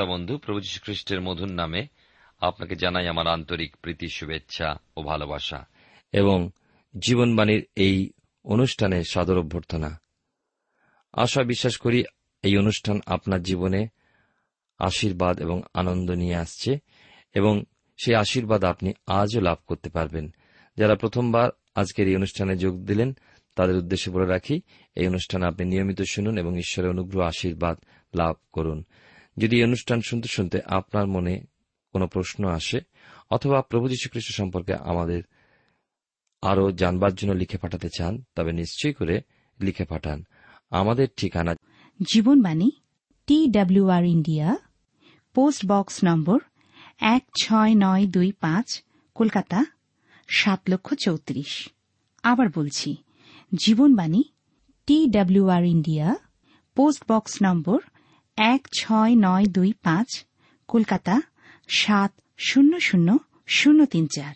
শ্রোতা বন্ধু প্রভু খ্রিস্টের মধুর নামে আপনাকে জানাই আমার আন্তরিক প্রীতি, শুভেচ্ছা ও ভালোবাসা এবং জীবনবাণীর এই অনুষ্ঠানে সাদর অভ্যর্থনা। আশা বিশ্বাস করি এই অনুষ্ঠান আপনার জীবনে আশীর্বাদ এবং আনন্দ নিয়ে আসছে এবং সেই আশীর্বাদ আপনি আজও লাভ করতে পারবেন। যারা প্রথমবার আজকের এই অনুষ্ঠানে যোগ দিলেন, তাদের উদ্দেশ্যে বলে রাখি, এই অনুষ্ঠান আপনি নিয়মিত শুনুন এবং ঈশ্বরের অনুগ্রহ, আশীর্বাদ লাভ করুন। যদি এই অনুষ্ঠান শুনতে শুনতে আপনার মনে কোনো প্রশ্ন আসে, অথবা প্রভু যীশু খ্রিস্ট সম্পর্কে আমাদের আরও জানবার জন্য লিখে পাঠাতে চান, তবে নিশ্চয়ই করে লিখে পাঠান। আমাদের ঠিকানা Jibonbani T W R India, post box নম্বর এক ছয় নয় দুই পাঁচ, কলকাতা, সাত লক্ষ চৌত্রিশ। আবার বলছি, Jibonbani T W R India, post box নম্বর এক ছয় নয় দুই পাঁচ, কলকাতা সাত শূন্য শূন্য শূন্য তিন চার।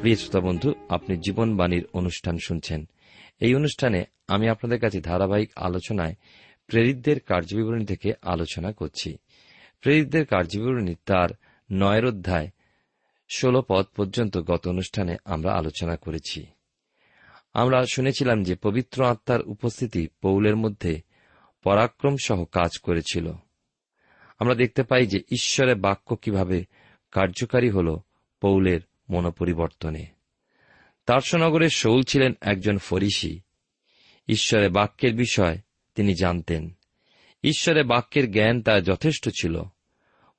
প্রিয় শ্রোতা বন্ধু, আপনি জীবনবাণীর অনুষ্ঠান শুনছেন। এই অনুষ্ঠানে আমি আপনাদের কাছে ধারাবাহিক আলোচনায় প্রেরিতদের কার্যবিবরণী থেকে আলোচনা করছি। প্রেরিতদের কার্যবিবরণী তার নয়ের অধ্যায় ষোল পদ পর্যন্ত গত অনুষ্ঠানে আমরা আলোচনা করেছি। আমরা শুনেছিলাম যে পবিত্র আত্মার উপস্থিতি পৌলের মধ্যে পরাক্রম সহ কাজ করেছিল। আমরা দেখতে পাই যে ঈশ্বরের বাক্য কীভাবে কার্যকারী হল পৌলের মনোপরিবর্তনে। তার্সনগরের শৌল ছিলেন একজন ফরিসি। ঈশ্বরের বাক্যের বিষয় তিনি জানতেন। ঈশ্বরের বাক্যের জ্ঞান তার যথেষ্ট ছিল।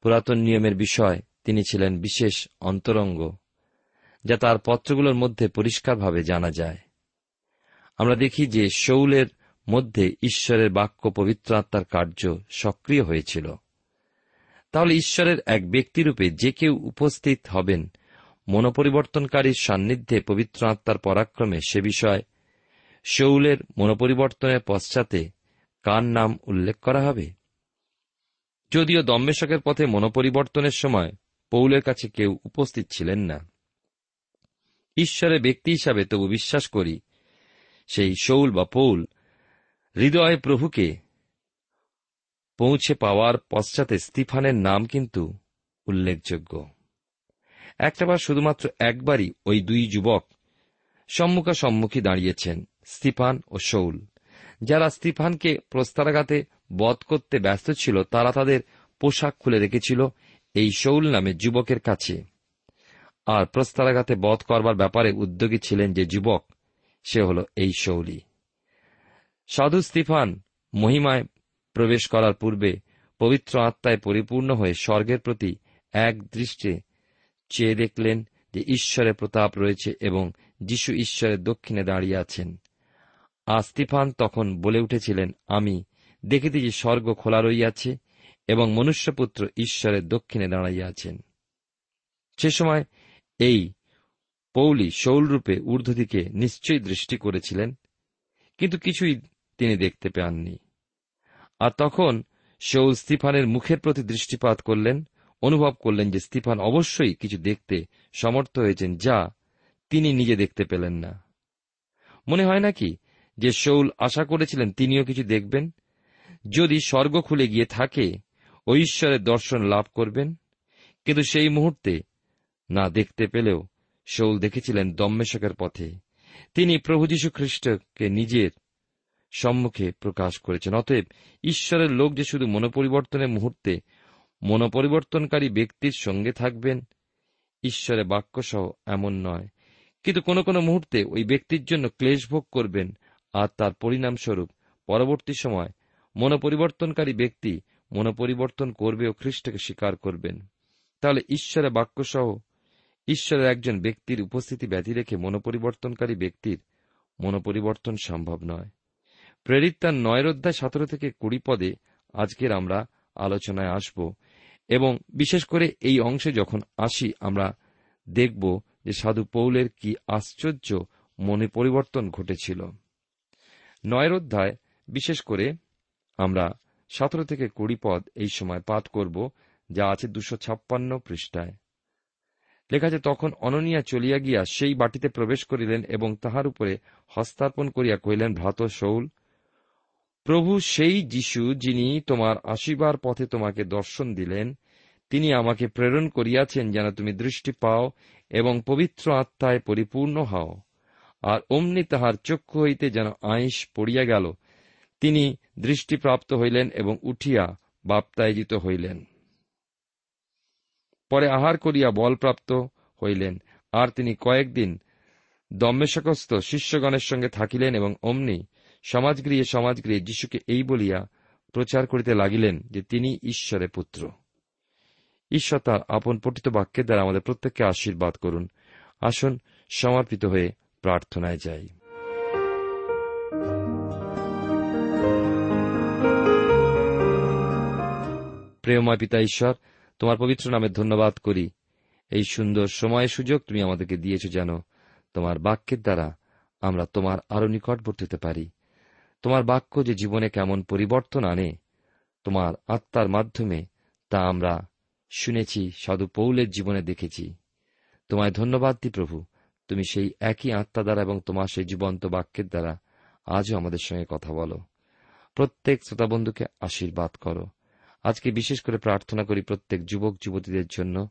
পুরাতন নিয়মের বিষয় তিনি ছিলেন বিশেষ অন্তরঙ্গ, যা তার পত্রগুলোর মধ্যে পরিষ্কারভাবে জানা যায়। আমরা দেখি যে শৌলের মধ্যে ঈশ্বরের বাক্য পবিত্র আত্মার কার্য সক্রিয় হয়েছিল। তাহলে ঈশ্বরের এক ব্যক্তিরূপে যে কেউ উপস্থিত হবেন মনোপরিবর্তনকারীর সান্নিধ্যে পবিত্র আত্মার পরাক্রমে সে বিষয় শৌলের মনোপরিবর্তনের পশ্চাতে কার নাম উল্লেখ করা হবে? যদিও দম্মেশকের পথে মনোপরিবর্তনের সময় পৌলের কাছে কেউ উপস্থিত ছিলেন না। ঈশ্বরের ব্যক্তি হিসাবে তবু বিশ্বাস করি সেই শৌল বা পৌল হৃদয় প্রভুকে পৌঁছে পাওয়ার পশ্চাতে স্তিফানের নাম কিন্তু উল্লেখযোগ্য। একটাবার শুধুমাত্র একবারই ওই দুই যুবক সম্মুখা সম্মুখী দাঁড়িয়েছেন, স্তিফান ও শৌল। যারা স্তিফানকে প্রস্তারাঘাতে বধ করতে ব্যস্ত ছিল, তারা তাদের পোশাক খুলে রেখেছিল এই শৌল নামে যুবকের কাছে। আর প্রস্তারাঘাতে বধ করবার ব্যাপারে উদ্যোগী ছিলেন যে যুবক সে হল এই শৌলি। সাধু স্তিফান মহিমায় প্রবেশ করার পূর্বে পবিত্র আত্মায় পরিপূর্ণ হয়ে স্বর্গের প্রতি এক দৃষ্টে চেয়ে দেখলেন যে ঈশ্বরের প্রতাপ রয়েছে এবং যিশু ঈশ্বরের দক্ষিণে দাঁড়িয়ে আছেন। আর স্তিফান তখন বলে উঠেছিলেন, আমি দেখিতে যে স্বর্গ খোলা রইয়াছে এবং মনুষ্যপুত্র ঈশ্বরের দক্ষিণে দাঁড়াইয়া আছেন। সে সময় এই পৌলি শৌলরূপে ঊর্ধ্বদিকে নিশ্চয়ই দৃষ্টি করেছিলেন, কিন্তু কিছুই তিনি দেখতে পাননি। আর তখন শৌল স্তিফানের মুখের প্রতি দৃষ্টিপাত করলেন, অনুভব করলেন যে স্তিফান অবশ্যই কিছু দেখতে সমর্থ হয়েছেন যা তিনি নিজে দেখতে পেলেন না। মনে হয় নাকি যে শৌল আশা করেছিলেন তিনিও কিছু দেখবেন? যদি স্বর্গ খুলে গিয়ে থাকে ও ঈশ্বরের দর্শন লাভ করবেন, কিন্তু সেই মুহূর্তে না দেখতে পেলেও শৌল দেখেছিলেন দম্মেশকের পথে। তিনি প্রভু যীশু খ্রিস্টকে নিজের সম্মুখে প্রকাশ করেছেন। অতএব ঈশ্বরের লোক যে শুধু মনোপরিবর্তনের মুহূর্তে মনোপরিবর্তনকারী ব্যক্তির সঙ্গে থাকবেন, ঈশ্বরের বাক্যসহ এমন নয়। কিন্তু কোনো কোনো মুহূর্তে ওই ব্যক্তির জন্য ক্লেশ ভোগ করবেন, আর তার পরিণামস্বরূপ পরবর্তী সময় মনোপরিবর্তনকারী ব্যক্তি মনোপরিবর্তন করবে ও খ্রিস্টকে স্বীকার করবেন। তাহলে ঈশ্বরের বাক্যসহ ঈশ্বরের একজন ব্যক্তির উপস্থিতি ব্যতি রেখে মনোপরিবর্তনকারী ব্যক্তির মনোপরিবর্তন সম্ভব নয়। প্রেরিত তার নয়ের অধ্যায় সতেরো থেকে কুড়ি পদে আজকের আমরা আলোচনায় আসব এবং বিশেষ করে এই অংশে যখন আসি আমরা দেখব যে সাধু পৌলের কি আশ্চর্য মনে পরিবর্তন ঘটেছিল। নয়ের অধ্যায় বিশেষ করে আমরা সতেরো থেকে কুড়ি পদ এই সময় পাঠ করব, যা আছে দুশো ছাপ্পান্ন পৃষ্ঠায়। লেখা আছে তখন অননিয়া চলিয়া গিয়া সেই বাটিতে প্রবেশ করিলেন এবং তাহার উপরে হস্তার্পণ করিয়া কহিলেন, ভ্রাত শৌল, প্রভু সেই যিশু যিনি তোমার আসিবার পথে তোমাকে দর্শন দিলেন, তিনি আমাকে প্রেরণ করিয়াছেন যেন তুমি দৃষ্টি পাও এবং পবিত্র আত্মায় পরিপূর্ণ হও। আর অমনি তাহার চক্ষু হইতে যেন আইস পড়িয়া গেল, তিনি দৃষ্টিপ্রাপ্ত হইলেন এবং উঠিয়া বাপ্তায়জিত হইলেন। পরে আহার করিয়া বলপ্রাপ্ত হইলেন। আর তিনি কয়েকদিন দম্মেশকস্থ শিষ্যগণের সঙ্গে থাকিলেন এবং অমনি সমাজগৃহে সমাজগৃহে যিশুকে এই বলিয়া প্রচার করিতে লাগিলেন যে তিনি ঈশ্বরের পুত্র। ঈশ্বর তার আপন পঠিত বাক্যের দ্বারা আমাদের প্রত্যেককে আশীর্বাদ করুন। আসুন, সমর্পিত হয়ে প্রার্থনায় যাই। প্রেমময় পিতা ঈশ্বর তোমার পবিত্র নামে ধন্যবাদ করি। এই সুন্দর সময় সুযোগ তুমি আমাদেরকে দিয়েছ যেন তোমার বাক্যের দ্বারা আমরা তোমার আরও নিকটবর্তী হতে পারি। তোমার বাক্য যে জীবনে কেমন পরিবর্তন আনে, তোমার আত্মার মাধ্যমে তা আমরা শুনেছি, সাধু পৌলের জীবনে দেখেছি। তোমায় ধন্যবাদ দি প্রভু, তুমি সেই একই আত্মা দ্বারা এবং তোমার সেই জীবন্ত বাক্যের দ্বারা আজও আমাদের সঙ্গে কথা বলো। প্রত্যেক শ্রোতাবন্ধুকে আশীর্বাদ করো। আজকে বিশেষ করে প্রার্থনা করি প্রত্যেক যুবক, যুবতীদের জন্য,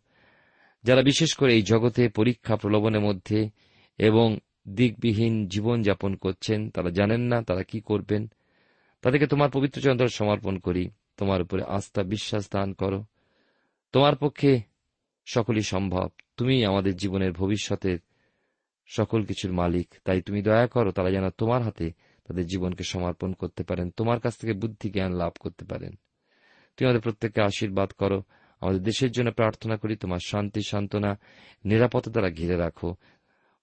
যারা বিশেষ করে এই জগতে পরীক্ষা প্রলোভনের মধ্যে এবং দিকবিহীন জীবন যাপন করছেন, তারা জানেন না তারা কি করবেন। তাদেরকে তোমার পবিত্র চন্দ্র সমর্পণ করি। তোমার উপরে আস্থা, বিশ্বাস দান করো। তোমার পক্ষে সকলই সম্ভব। তুমি আমাদের জীবনের ভবিষ্যতের সকল কিছুর মালিক। তাই তুমি দয়া করো, তারা যেন তোমার হাতে তাদের জীবনকে সমর্পণ করতে পারেন, তোমার কাছ থেকে বুদ্ধি জ্ঞান লাভ করতে পারেন। তুমি আমাদের প্রত্যেককে আশীর্বাদ করো। আমাদের দেশের জন্য প্রার্থনা করি তোমার শান্তি সান্ত্বনা নিরাপত্তা দ্বারা ঘিরে রাখো।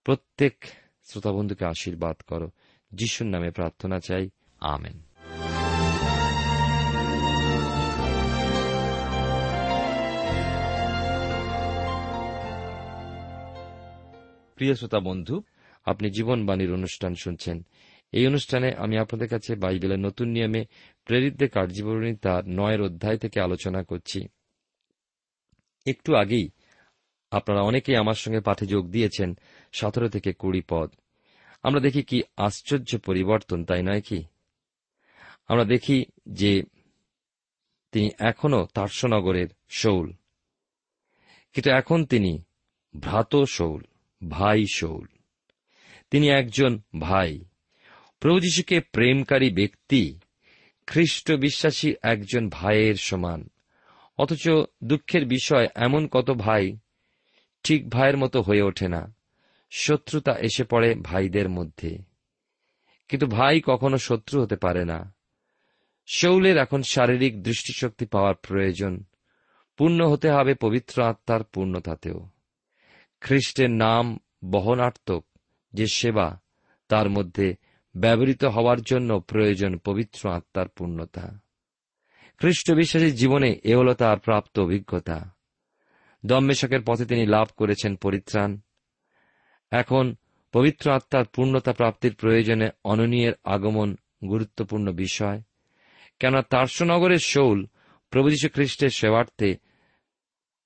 প্রত্যেক শ্রোতাবন্ধুকে আশীর্বাদ করো। যিশুর নামে প্রার্থনা চাই। আমেন। প্রিয় শ্রোতা বন্ধু আপনি জীবনবাণীর অনুষ্ঠান শুনছেন। এই অনুষ্ঠানে আমি আপনাদের কাছে বাইবেলের নতুন নিয়মে প্রেরিতদের কার্যবরণী তার নয়ের অধ্যায় থেকে আলোচনা করছি। একটু আগেই আপনারা অনেকেই আমার সঙ্গে পাঠে যোগ দিয়েছেন, সতেরো থেকে কুড়ি পদ। আমরা দেখি কি আশ্চর্য পরিবর্তন, তাই নয় কি? আমরা দেখি যে তিনি এখনও তার্সনগরের শৌল। কিন্তু এখন তিনি ভ্রাত শৌল ভাই শৌল। তিনি একজন ভাই। প্রভু যীশুকে প্রেমকারী ব্যক্তি, খ্রিস্ট বিশ্বাসী একজন ভাইয়ের সমান। অথচ দুঃখের বিষয় এমন কত ভাই, ঠিক ভাইয়ের মতো হয়ে ওঠে না। শত্রুতা এসে পড়ে ভাইদের মধ্যে। কিন্তু ভাই কখনো শত্রু হতে পারে না। শৌলের এখন শারীরিক দৃষ্টিশক্তি পাওয়ার প্রয়োজন। পূর্ণ হতে হবে পবিত্র আত্মার পূর্ণতাতেও। খ্রিস্টের নাম বহনার্থক যে সেবা, তার মধ্যে ব্যবহৃত হওয়ার জন্য প্রয়োজন পবিত্র আত্মার পূর্ণতা। খ্রিস্ট বিশ্বাসীর জীবনে এ হল তার প্রাপ্ত অভিজ্ঞতা। দম্মেশকের পথে তিনি লাভ করেছেন পরিত্রাণ। এখন পবিত্র আত্মার পূর্ণতা প্রাপ্তির প্রয়োজনে অননীয়ের আগমন গুরুত্বপূর্ণ বিষয়। কেন তার্সনগরের শৌল প্রভু যীশু খ্রিস্টের সেবার্থে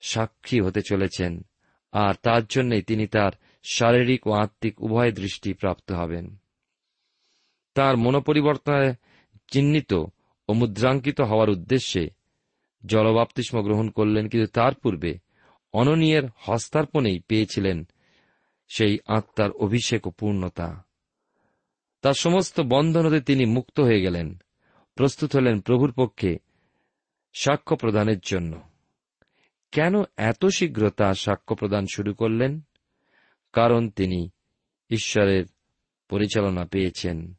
সাক্ষী হতে চলেছেন, আর তার জন্যই তিনি তার শারীরিক ও আত্মিক উভয় দৃষ্টি প্রাপ্ত হবেন। তার মনোপরিবর্তনে চিহ্নিত ও মুদ্রাঙ্কিত হওয়ার উদ্দেশ্যে জলবাপ্তিস্ম গ্রহণ করলেন, কিন্তু তার পূর্বে অননীয়ের হস্তার্পণেই পেয়েছিলেন সেই আত্মার অভিষেক ও পূর্ণতা। তার সমস্ত বন্ধন হতে তিনি মুক্ত হয়ে গেলেন, প্রস্তুত হলেন প্রভুর পক্ষে সাক্ষ্য প্রদানের জন্য। কেন এত শীঘ্র তার সাক্ষ্য প্রদান শুরু করলেন? কারণ তিনি ঈশ্বরের পরিচালনা পেয়েছেন।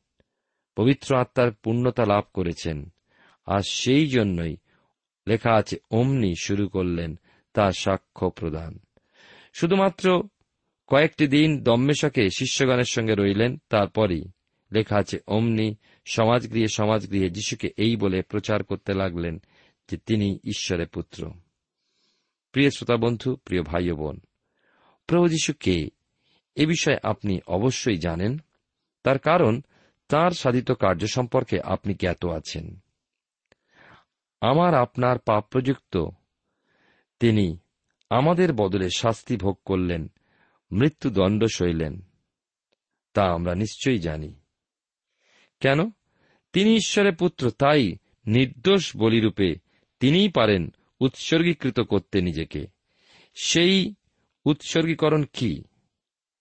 পবিত্র আত্মার পূর্ণতা লাভ করেছেন। আর সেই জন্যই লেখা আছে, অমনি শুরু করলেন তার সাক্ষ্য প্রদান। শুধুমাত্র কয়েকটি দিন দম্মেশকে শিষ্যগণের সঙ্গে রইলেন, তারপরই লেখা আছে, অমনি সমাজগৃহে সমাজগৃহে যিশুকে এই বলে প্রচার করতে লাগলেন যে তিনি ঈশ্বরের পুত্র। প্রিয় শ্রোতা বন্ধু, প্রিয় ভাই বোন, প্রভু যিশু কে? এ বিষয়ে আপনি অবশ্যই জানেন। তার কারণ তার সাধিত কার্য সম্পর্কে আপনি জ্ঞাত আছেন। আমার আপনার পাপ প্রযুক্ত তিনি আমাদের বদলে শাস্তি ভোগ করলেন, মৃত্যুদণ্ড সইলেন। তা আমরা নিশ্চয়ই জানি। কেন? তিনি ঈশ্বরের পুত্র, তাই নির্দোষ বলিরূপে তিনিই পারেন উৎসর্গীকৃত করতে নিজেকে। সেই উৎসর্গীকরণ কি?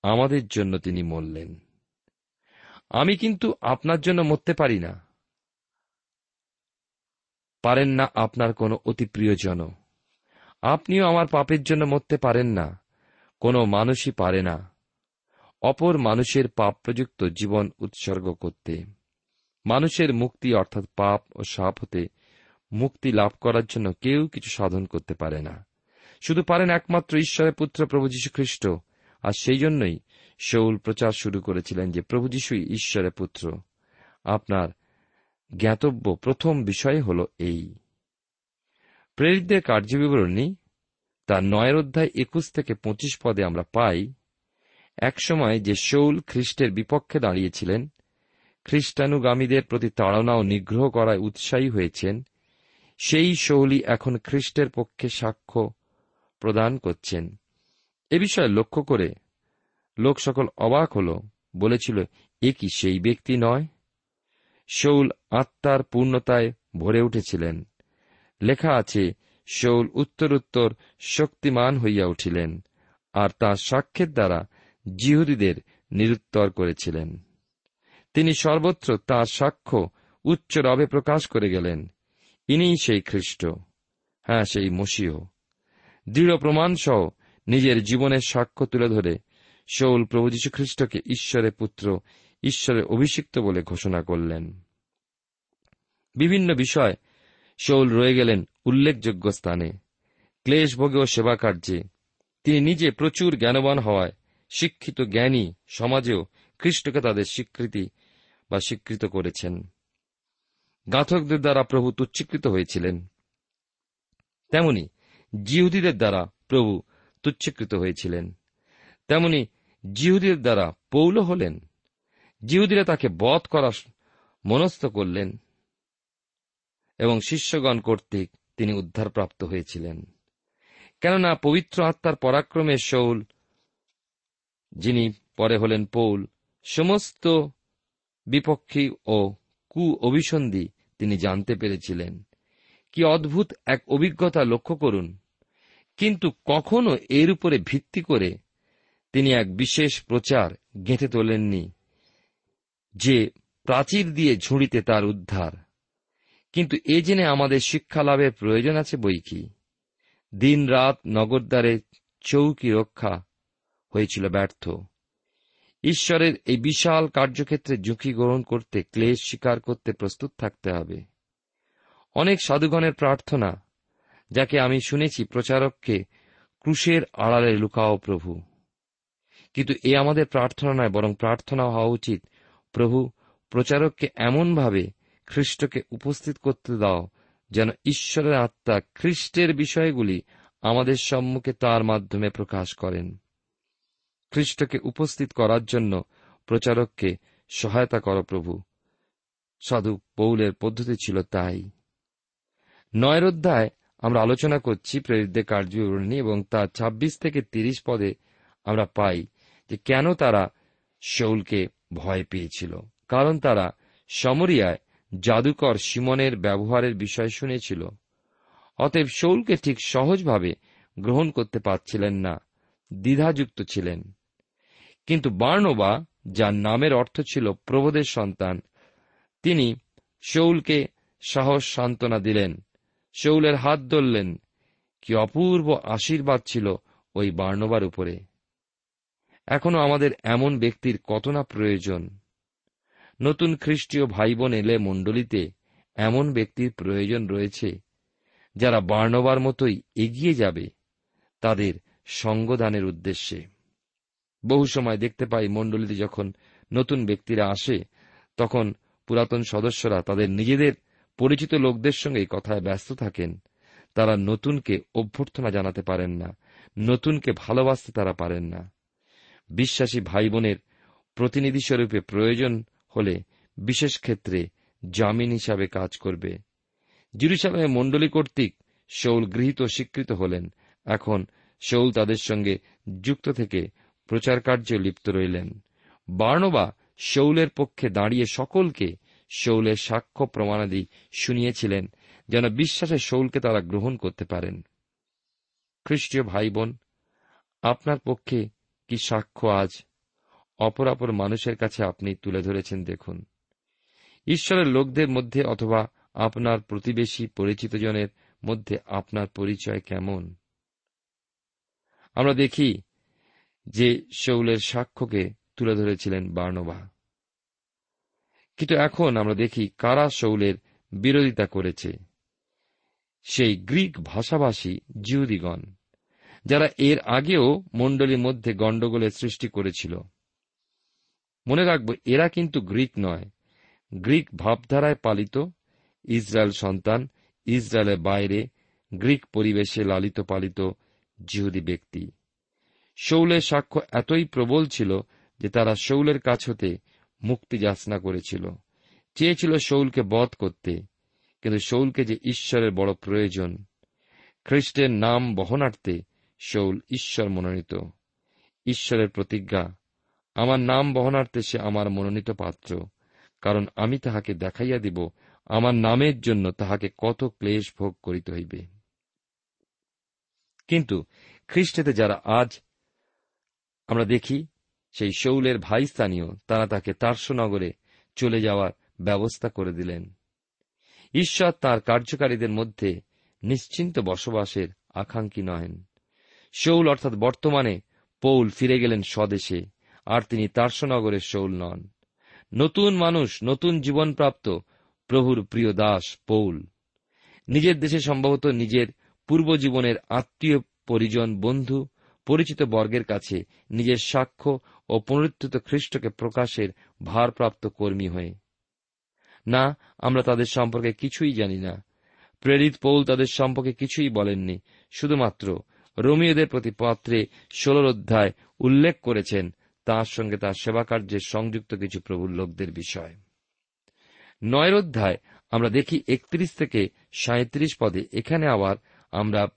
আমাদের জন্য তিনি মরলেন। আমি কিন্তু আপনার জন্য মরতে পারি না। পারেন না আপনার কোনো অতি প্রিয়জন আপনিও আমার পাপের জন্য মরতে পারেন না। কোনো মানুষই পারে না। অপর মানুষের পাপ প্রযুক্ত জীবন উৎসর্গ করতে। মানুষের মুক্তি অর্থাৎ পাপ ও সাপ হতে মুক্তি লাভ করার জন্য কেউ কিছু সাধন করতে পারে না। শুধু পারেন একমাত্র ঈশ্বরের পুত্র প্রভু যীশু খ্রিস্ট, আর সেই জন্যই শৌল প্রচার শুরু করেছিলেন যে, প্রভু যীশুই ঈশ্বরের পুত্র, আপনার জ্ঞাতব্য প্রথম বিষয় হল এই। প্রেরিতদের কার্যবিবরণী, তার নয়ের অধ্যায় একুশ থেকে পঁচিশ পদে আমরা পাই একসময় যে শৌল খ্রিস্টের বিপক্ষে দাঁড়িয়েছিলেন, খ্রিস্টানুগামীদের প্রতি তাড়না ও নিগ্রহ করায় উৎসাহী হয়েছেন, সেই শৌলই এখন খ্রিস্টের পক্ষে সাক্ষ্য প্রদান করছেন। এ বিষয়ে লক্ষ্য করে লোক সকল অবাক হল, বলেছিল, এ কি সেই ব্যক্তি নয়? শৌল আত্মার পূর্ণতায় ভরে উঠেছিলেন। লেখা আছে, শৌল উত্তর উত্তর শক্তিমান হইয়া উঠিলেন, আর তাঁর সাক্ষ্যের দ্বারা জিহুদীদের নিরুত্তর করেছিলেন। তিনি সর্বত্র তাঁর সাক্ষ্য উচ্চ রবে প্রকাশ করে গেলেন। ইনিই সেই খ্রিস্ট। হ্যাঁ সেই মসিহ। দৃঢ় প্রমাণ সহ নিজের জীবনের সাক্ষ্য তুলে ধরে শৌল প্রভু খ্রিস্টকে ঈশ্বরের পুত্র, ঈশ্বরের অভিষিক্ত বলে ঘোষণা করলেন। বিভিন্ন বিষয় শৌল রয়ে গেলেন উল্লেখযোগ্য স্থানে। ক্লেশ ভোগে ও সেবা কার্যে। তিনি নিজে প্রচুর জ্ঞানবান হওয়ায় শিক্ষিত জ্ঞানী সমাজেও খ্রিস্টকে তাদের স্বীকৃতি বা স্বীকৃত করেছেন। গাথকদের দ্বারা প্রভু তুচ্ছীকৃত হয়েছিলেন। তেমনি জিহুদীদের দ্বারা প্রভু তুচ্ছীকৃত হয়েছিলেন। তেমনি জিহুদীদের দ্বারা পৌল হলেন। জিহুদীরা তাকে বধ করা মনস্থ করলেন এবং শিষ্যগণ কর্তৃক তিনি উদ্ধারপ্রাপ্ত হয়েছিলেন। কেননা পবিত্র আত্মার পরাক্রমে শৌল যিনি পরে হলেন পৌল, সমস্ত বিপক্ষী ও কু অভিসন্ধি তিনি জানতে পেরেছিলেন। কি অদ্ভুত এক অভিজ্ঞতা লক্ষ্য করুন। কিন্তু কখনো এর উপরে ভিত্তি করে তিনি এক বিশেষ প্রচার গেঁথে তোলেননি, যে প্রাচীর দিয়ে ঝুড়িতে তার উদ্ধার। কিন্তু এ জেনে আমাদের শিক্ষা লাভের প্রয়োজন আছে বই কি? দিন রাত নগরদ্বারে চৌকি রক্ষা হয়েছিল ব্যর্থ। ঈশ্বরের এই বিশাল কার্যক্ষেত্রে ঝুঁকি গ্রহণ করতে ক্লেশ স্বীকার করতে প্রস্তুত থাকতে হবে। অনেক সাধুগণের প্রার্থনা, যাকে আমি শুনেছি, প্রচারককে ক্রুশের আড়ালে লুকাও প্রভু। কিন্তু এ আমাদের প্রার্থনা নয়, বরং প্রার্থনা হওয়া উচিত। প্রভু, প্রচারককে এমনভাবে খ্রিস্টকে উপস্থিত করতে দাও, যেন ঈশ্বরের আত্মা খ্রিস্টের বিষয়গুলি আমাদের সম্মুখে তার মাধ্যমে প্রকাশ করেন। খ্রিস্টকে উপস্থিত করার জন্য প্রচারককে সহায়তা কর প্রভু। সাধু পৌলের পদ্ধতি ছিল তাই। নয়ের অধ্যায় আমরা আলোচনা করছি প্রেরিতদের কার্যবিবরণী এবং তার ২৬ থেকে তিরিশ পদে আমরা পাই যে কেন তারা শৌলকে ভয় পেয়েছিল। কারণ তারা সমরিয়ায় জাদুকর সিমনের ব্যবহারের বিষয় শুনেছিল। অতএব শৌলকে ঠিক সহজভাবে গ্রহণ করতে পারছিলেন না, দ্বিধাযুক্ত ছিলেন। কিন্তু বার্নবা, যার নামের অর্থ ছিল প্রবোধের সন্তান, তিনি শৌলকে সাহস সান্ত্বনা দিলেন। শৌলের হাত ধরলেন, কি অপূর্ব আশীর্বাদ ছিল ওই বার্নবার উপরে। এখনও আমাদের এমন ব্যক্তির কত না প্রয়োজন। নতুন খ্রিস্টীয় ভাই বোন এলে মণ্ডলীতে এমন ব্যক্তির প্রয়োজন রয়েছে, যারা বার্নবার মতোই এগিয়ে যাবে তাদের সঙ্গদানের উদ্দেশ্যে। বহু সময় দেখতে পাই মণ্ডলীতে যখন নতুন ব্যক্তিরা আসে, তখন পুরাতন সদস্যরা তাদের নিজেদের পরিচিত লোকদের সঙ্গে কথায় ব্যস্ত থাকেন। তারা নতুনকে অভ্যর্থনা জানাতে পারেন না, নতুনকে ভালোবাসতে তারা পারেন না। বিশ্বাসী ভাই বোনের প্রতিনিধি স্বরূপে প্রয়োজন হলে বিশেষ ক্ষেত্রে জামিন হিসাবে কাজ করবে। জিরুসালামে মণ্ডলী কর্তৃক শৌল গৃহীত স্বীকৃত হলেন। এখন শৌল তাদের সঙ্গে যুক্ত থেকে প্রচার কার্যে লিপ্ত রইলেন। বার্নবা শৌলের পক্ষে দাঁড়িয়ে সকলকে শৌলের সাক্ষ্য প্রমাণাদি শুনিয়েছিলেন, যেন বিশ্বাসে শৌলকে তারা গ্রহণ করতে পারেন। খ্রিস্টীয় ভাই বোন আপনার পক্ষে কি সাক্ষ্য আজ? অপরাপর মানুষের কাছে আপনি তুলে ধরেছেন দেখুন। ঈশ্বরের লোকদের মধ্যে অথবা আপনার প্রতিবেশী পরিচিতজনের মধ্যে আপনার পরিচয় কেমন? আমরা দেখি যে শৌলের সাক্ষ্যকে তুলে ধরেছিলেন বার্নবা। কিন্তু এখন আমরা দেখি কারা শৌলের বিরোধিতা করেছে। সেই গ্রিক ভাষাভাষী জিউদিগণ যারা এর আগেও মণ্ডলীর মধ্যে গণ্ডগোলের সৃষ্টি করেছিল। মনে রাখব, এরা কিন্তু গ্রিক নয়। গ্রিক ভাবধারায় পালিত, ইসরায়েল সন্তান, ইসরায়েলের বাইরে গ্রিক পরিবেশে লালিত পালিত জিহুদি ব্যক্তি। শৌলের সাক্ষ্য এতই প্রবল ছিল যে তারা শৌলের কাছ হতে মুক্তি যাচনা করেছিল। চেয়েছিল শৌলকে বধ করতে, কিন্তু শৌলকে যে ঈশ্বরের বড় প্রয়োজন, খ্রিস্টের নাম বহনার্থে শৌল ঈশ্বর মনোনীত। ঈশ্বরের প্রতিজ্ঞা, আমার নাম বহনার্থে সে আমার মনোনীত পাত্র, কারণ আমি তাহাকে দেখাইয়া দিব, আমার নামের জন্য তাহাকে কত ক্লেশ ভোগ করিতে হইবে। কিন্তু খ্রিস্টেতে যারা আজ আমরা দেখি, সেই শৌলের ভাই স্থানীয় তারা তাকে তার্সনগরে চলে যাওয়ার ব্যবস্থা করে দিলেন। ঈশ্বর তার কার্যকারীদের মধ্যে নিশ্চিন্ত বসবাসের আকাঙ্ক্ষী নহেন। শৌল অর্থাৎ বর্তমানে পৌল ফিরে গেলেন স্বদেশে, আর তিনি তার্সনগরের শৌল নন। নতুন মানুষ, নতুন জীবনপ্রাপ্ত প্রভুর প্রিয় দাস পৌল। নিজের দেশে সম্ভবত নিজের পূর্বজীবনের আত্মীয় পরিজন, বন্ধু, পরিচিত বর্গের কাছে নিজের সাক্ষ্য ও পুনরুত্থিত খ্রিস্টকে প্রকাশের ভারপ্রাপ্ত কর্মী হয়ে। না, আমরা তাদের সম্পর্কে কিছুই জানি না। প্রেরিত পৌল তাদের সম্পর্কে কিছুই বলেননি, শুধুমাত্র রোমিওদের প্রতি পত্রে ষোলর অধ্যায় উল্লেখ করেছেন তার সঙ্গে তার সেবাকার্যের সংযুক্ত কিছু প্রভুর লোকদের বিষয়। নয়ের অধ্যায় আমরা দেখি একত্রিশ থেকে সাঁত্রিশ পদে। এখানে আবার আমরা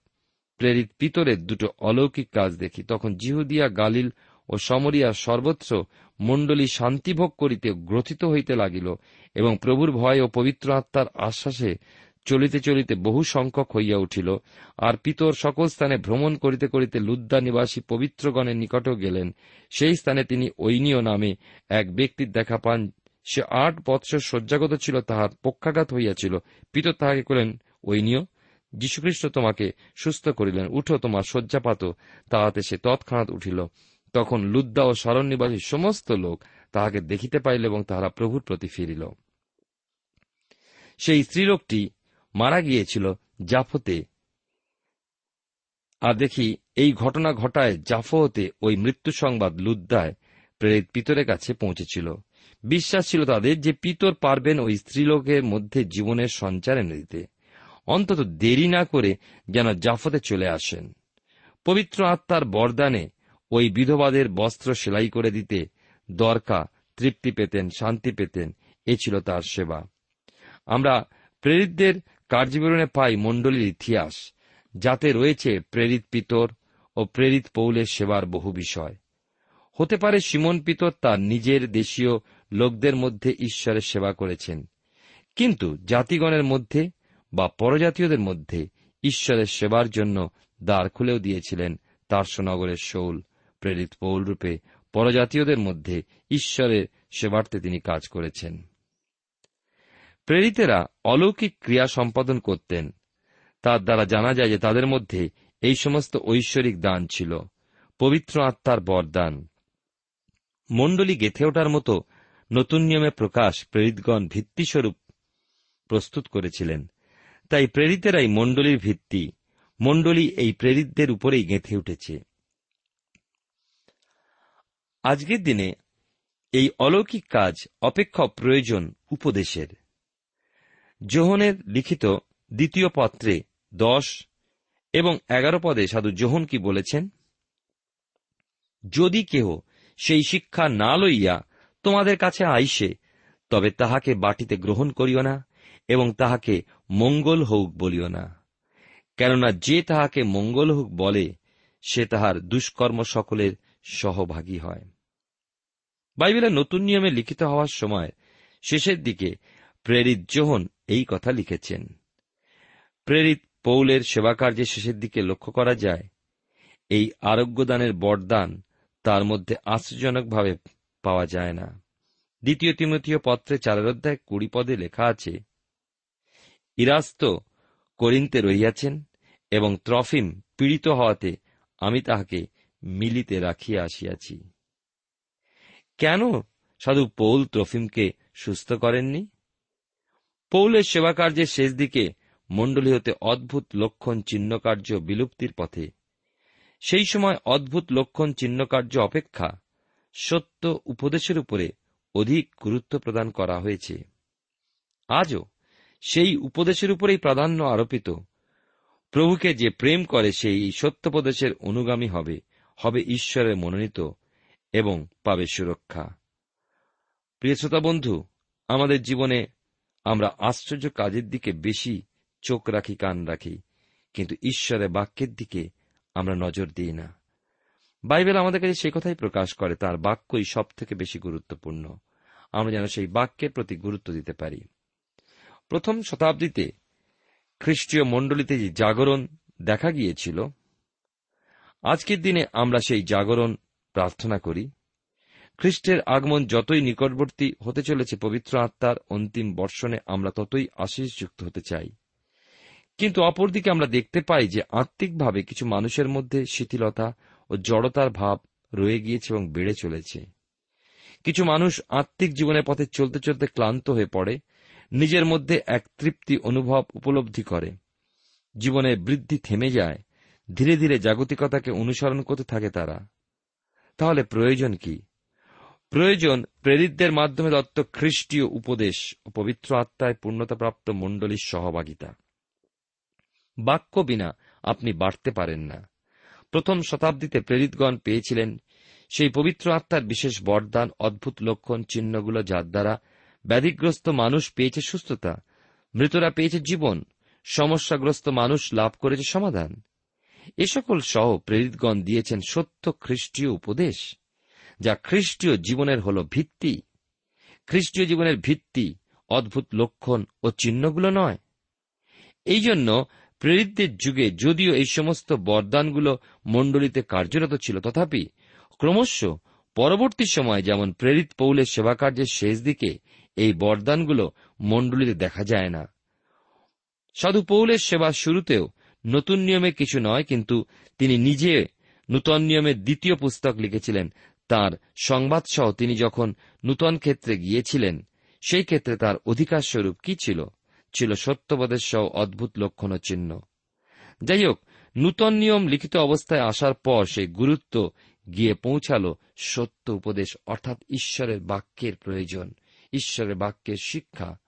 প্রেরিত পিতরের দুটো অলৌকিক কাজ দেখি। তখন জিহুদিয়া, গালিল ও সমরিয়া সর্বত্র মণ্ডলী শান্তিভোগ করিতে গ্রথিত হইতে লাগিল এবং প্রভুর ভয় ও পবিত্র আত্মার আশ্বাসে চলিতে চলিতে বহু সংখ্যক হইয়া উঠিল, আর পিতর সকল স্থানে ভ্রমণ করিতে করিতে লুদ্দা নিবাসী পবিত্রগণের নিকটও গেলেন। সেই স্থানে তিনি ঐনীয় নামে এক ব্যক্তির দেখা পান। সে আট বৎসর শয্যাগত ছিল, তাহার পক্ষাঘাত হইয়াছিল। পিতর তাহাকে করেন ঐনীয় যীশুখ্রিস্ট তোমাকে সুস্থ করিলেন, উঠো, তোমার শয্যাপাত। তাহাতে সে তৎক্ষণাৎ উঠিল। তখন লুদ্দা ও শরণ নিবাসী সমস্ত লোক তাহাকে দেখিতে পাইল এবং তাহারা প্রভুর প্রতি ফিরিল। সেই স্ত্রীলোকটি মারা গিয়েছিল জাফতে। আর দেখি, এই ঘটনা ঘটায় জাফতে ওই মৃত্যু সংবাদ লুদ্দায় প্রেরিত পিতরের কাছে পৌঁছেছিল। বিশ্বাস ছিল তাদের যে পিতর পারবেন ওই স্ত্রীলোকের মধ্যে জীবনের সঞ্চার এনে দিতে অন্তত দেরি না করে যেন জাফতে চলে আসেন। পবিত্র আত্মার বরদানে ওই বিধবাদের বস্ত্র সেলাই করে দিতে দরকা, তৃপ্তি পেতেন, শান্তি পেতেন, এ ছিল তার সেবা। আমরা প্রেরিতদের কার্যবিবরণে পাই মণ্ডলীর ইতিহাস, যাতে রয়েছে প্রেরিত পিতর ও প্রেরিত পৌলের সেবার বহু বিষয়। হতে পারে সিমন পিতর তার নিজের দেশীয় লোকদের মধ্যে ঈশ্বরের সেবা করেছেন। কিন্তু জাতিগণের মধ্যে বা পরজাতীয়দের মধ্যে ঈশ্বরের সেবার জন্য দ্বার খুলেও দিয়েছিলেন তার্সনগরের শৌল, প্রেরিত পৌল রূপে পরজাতীয়দের মধ্যে ঈশ্বরের সেবার্থে তিনি কাজ করেছেন। প্রেরিতেরা অলৌকিক ক্রিয়া সম্পাদন করতেন। তার দ্বারা জানা যায় যে তাদের মধ্যে এই সমস্ত ঐশ্বরিক দান ছিল, পবিত্র আত্মার বরদান। মণ্ডলী গেথে ওঠার মতো নতুন নিয়মে প্রকাশ প্রেরিতগণ ভিত্তিস্বরূপ প্রস্তুত করেছিলেন। তাই প্রেরিতেরাই মণ্ডলীর ভিত্তি, মণ্ডলী এই প্রেরিতদের উপরেই গেঁথে উঠেছে। আজকের দিনে এই অলৌকিক কাজ অপেক্ষা প্রয়োজন উপদেশের। যোহনের লিখিত দ্বিতীয় পত্রে দশ এবং এগারো পদে সাধু যোহন কি বলেছেন? যদি কেহ সেই শিক্ষা না লইয়া তোমাদের কাছে আইসে, তবে তাহাকে বাটিতে গ্রহণ করিও না এবং তাহাকে মঙ্গল হউক বলিও না। কেননা যে তাহাকে মঙ্গল হোক বলে, সে তাহার দুষ্কর্ম সকলের সহভাগী হয়। বাইবেলের নতুন নিয়মে লিখিত হওয়ার সময় শেষের দিকে প্রেরিত জোহন এই কথা লিখেছেন। প্রেরিত পৌলের সেবাকার্যের শেষের দিকে লক্ষ্য করা যায়, এই আরোগ্যদানের বরদান তার মধ্যে আশ্চর্যজনকভাবে পাওয়া যায় না। দ্বিতীয় তিমতীয় পত্রে চারের অধ্যায় কুড়ি পদে লেখা আছে, ইরাস্ত করিন্তে রহিয়াছেন এবং ত্রফিম পীড়িত হওয়াতে আমি তাহাকে মিলিতে রাখিয়া আসিয়াছি। কেন সাধু পৌল ত্রফিমকে সুস্থ করেননি? পৌলের সেবাকার্যের শেষ দিকে মণ্ডলী হতে অদ্ভুত লক্ষণ চিহ্নকার্য বিলুপ্তির পথে। সেই সময় অদ্ভুত লক্ষণ চিহ্নকার্য অপেক্ষা সত্য উপদেশের উপরে অধিক গুরুত্ব প্রদান করা হয়েছে। আজও সেই উপদেশের উপরেই প্রাধান্য আরোপিত, প্রভুকে যে প্রেম করে, সেই সত্যপদেশের অনুগামী হবে হবে ঈশ্বরের মনোনীত এবং পাবে সুরক্ষা। প্রিয় শ্রোতা বন্ধু, আমাদের জীবনে আমরা আশ্চর্য কাজের দিকে বেশি চোখ রাখি, কান রাখি, কিন্তু ঈশ্বরের বাক্যের দিকে আমরা নজর দিই না। বাইবেল আমাদের কাছে সেই কথাই প্রকাশ করে, তার বাক্যই সব থেকে বেশি গুরুত্বপূর্ণ। আমরা যেন সেই বাক্যের প্রতি গুরুত্ব দিতে পারি। প্রথম শতাব্দীতে খ্রিস্টীয় মণ্ডলীতে যে জাগরণ দেখা গিয়েছিল, আজকের দিনে আমরা সেই জাগরণ প্রার্থনা করি। খ্রিস্টের আগমন যতই নিকটবর্তী হতে চলেছে, পবিত্র আত্মার অন্তিম বর্ষণে আমরা ততই আশিসযুক্ত হতে চাই। কিন্তু অপরদিকে আমরা দেখতে পাই যে আত্মিকভাবে কিছু মানুষের মধ্যে শিথিলতা ও জড়তার ভাব রয়ে গিয়েছে এবং বেড়ে চলেছে। কিছু মানুষ আত্মিক জীবনের পথে চলতে চলতে ক্লান্ত হয়ে পড়ে, নিজের মধ্যে এক তৃপ্তি অনুভব উপলব্ধি করে। জীবনের বৃদ্ধি থেমে যায়, ধীরে ধীরে জাগতিকতাকে অনুসরণ করতে থাকে তারা। তাহলে প্রয়োজন কি? প্রয়োজন প্রেরিতদের মাধ্যমে দত্ত খ্রিস্টীয় উপদেশ ও পবিত্র আত্মায় পূর্ণতাপ্রাপ্ত মণ্ডলীর সহভাগিতা। বাক্য বিনা আপনি বাড়তে পারেন না। প্রথম শতাব্দীতে প্রেরিতগণ পেয়েছিলেন সেই পবিত্র আত্মার বিশেষ বরদান, অদ্ভুত লক্ষণ, চিহ্নগুলো যার দ্বারা ব্যাধিগ্রস্ত মানুষ পেয়েছে সুস্থতা, মৃতরা পেয়েছে জীবন, সমস্যাগ্রস্ত মানুষ লাভ করেছে সমাধান। এ সকল সহ প্রেরিতগণ দিয়েছেন সত্য খ্রিস্টীয় উপদেশ। যা খ্রিস্টীয় জীবনের হল ভিত্তি। খ্রিস্টীয় জীবনের ভিত্তি অদ্ভুত লক্ষণ ও চিহ্নগুলো নয়। এই জন্য প্রেরিতদের যুগে যদিও এই সমস্ত বরদানগুলো মণ্ডলীতে কার্যরত ছিল, তথাপি ক্রমশ পরবর্তী সময় যেমন প্রেরিত পৌলের সেবাকার্যের শেষ দিকে এই বরদানগুলো মণ্ডলীতে দেখা যায় না। সাধু পৌলের সেবার শুরুতেও নতুন নিয়মে কিছু নয়, কিন্তু তিনি নিজে নূতন নিয়মের দ্বিতীয় পুস্তক লিখেছিলেন তার সংবাদসহ তিনি যখন নূতন ক্ষেত্রে গিয়েছিলেন, সেই ক্ষেত্রে তার অধিকার স্বরূপ কি ছিল? ছিল সত্যবোধের সহ অদ্ভুত লক্ষণ চিহ্ন। যাই হোক, নূতন নিয়ম লিখিত অবস্থায় আসার পর সেই গুরুত্ব গিয়ে পৌঁছাল সত্য উপদেশ, অর্থাৎ ঈশ্বরের বাক্যের প্রয়োজন, ঈশ্বরের বাক্যের শিক্ষা।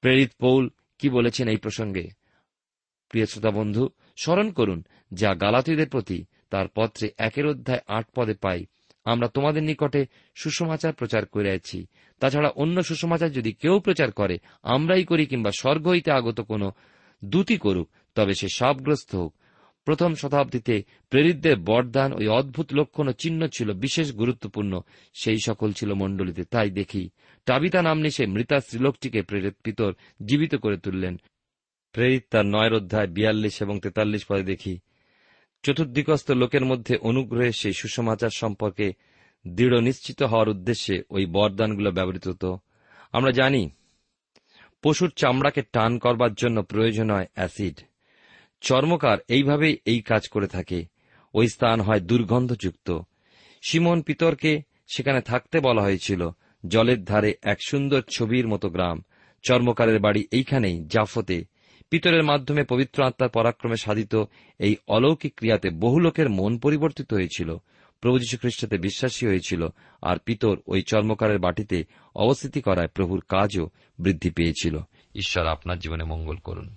প্রেরিত পৌল কি বলেছেন এই প্রসঙ্গে? প্রিয় শ্রোতা বন্ধু, স্মরণ করুন, যা গালাতিদের প্রতি তার পত্রে একের অধ্যায় আট পদে পাই আমরা তোমাদের নিকটে সুসমাচার প্রচার করিয়াছি। তাছাড়া অন্য সুসমাচার যদি কেউ প্রচার করে, আমরাই করি কিংবা স্বর্গ হইতে আগত কোন দূতি করুক, তবে সে সাবগ্রস্ত হোক। প্রথম শতাব্দীতে প্রেরিতদের বরদান ওই অদ্ভুত লক্ষণ ও চিহ্ন ছিল বিশেষ গুরুত্বপূর্ণ। সেই সকল ছিল মণ্ডলীতে, তাই দেখি। টাবিতা নামনি সে মৃতা স্ত্রীলোকটিকে প্রেরিত পিতর জীবিত করে তুললেন। প্রেরিত তার নয়ের অধ্যায় বিয়াল্লিশ এবং তেতাল্লিশ পদে দেখি চতুর্দিকস্থ লোকের মধ্যে অনুগ্রহে সেই সুসমাচার সম্পর্কে দৃঢ় নিশ্চিত হওয়ার উদ্দেশ্যে ওই বরদানগুলো ব্যবহৃত হতো। আমরা জানি, পশুর চামড়াকে টান করবার জন্য প্রয়োজন হয় অ্যাসিড। চর্মকার এইভাবেই এই কাজ করে থাকে। ওই স্থান হয় দুর্গন্ধযুক্ত। সিমন পিতরকে সেখানে থাকতে বলা হয়েছিল, জলের ধারে এক সুন্দর ছবির মতো গ্রাম। চর্মকারের বাড়ি এইখানেই, জাফতে। পিতরের মাধ্যমে পবিত্র আত্মার পরাক্রমে সাধিত এই অলৌকিক ক্রিয়াতে বহু লোকের মন পরিবর্তিত হয়েছিল। প্রভু যীশু খ্রিস্টতে বিশ্বাসী হয়েছিল আর পিতর ওই চর্মকারের বাটিতে অবস্থিতি করায় প্রভুর কাজও বৃদ্ধি পেয়েছিল। ঈশ্বর আপনার জীবনে মঙ্গল করুন।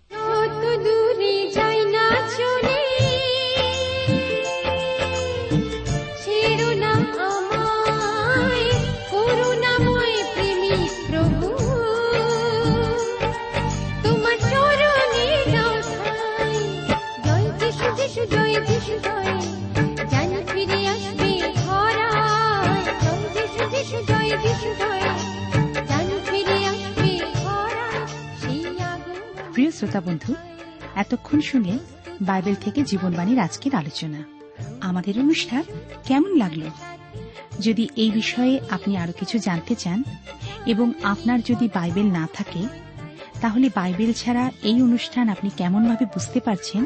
প্রিয় শ্রোতা বন্ধু, এতক্ষণ শুনে বাইবেল থেকে জীবনবাণীর আজকের আলোচনা। আমাদের অনুষ্ঠান কেমন লাগল? যদি এই বিষয়ে আপনি আরও কিছু জানতে চান এবং আপনার যদি বাইবেল না থাকে, তাহলে বাইবেল ছাড়া এই অনুষ্ঠান আপনি কেমনভাবে বুঝতে পারছেন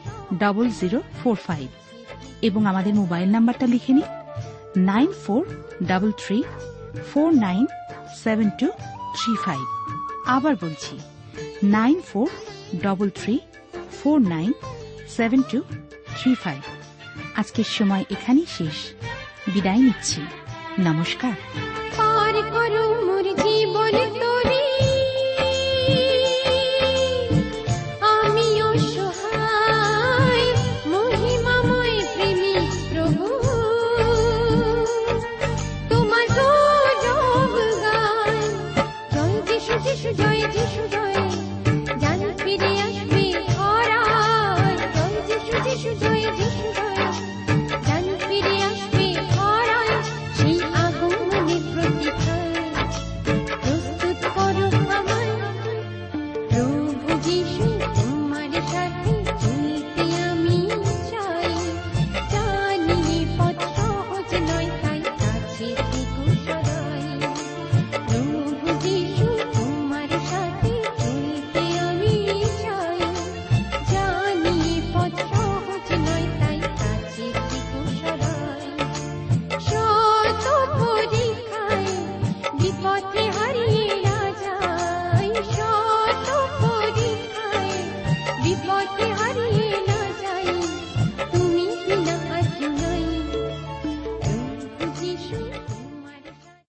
double zero four five এবং আমাদের মোবাইল নাম্বারটা লিখে নিন nine four double three four nine seven two three five আবার বলছি nine four double three four nine seven two three five আজকের সময় এখানেই শেষ। বিদায় নিচ্ছি। নমস্কার। পার করো মোর জীবন তরি। Joy, Jesus, Joy.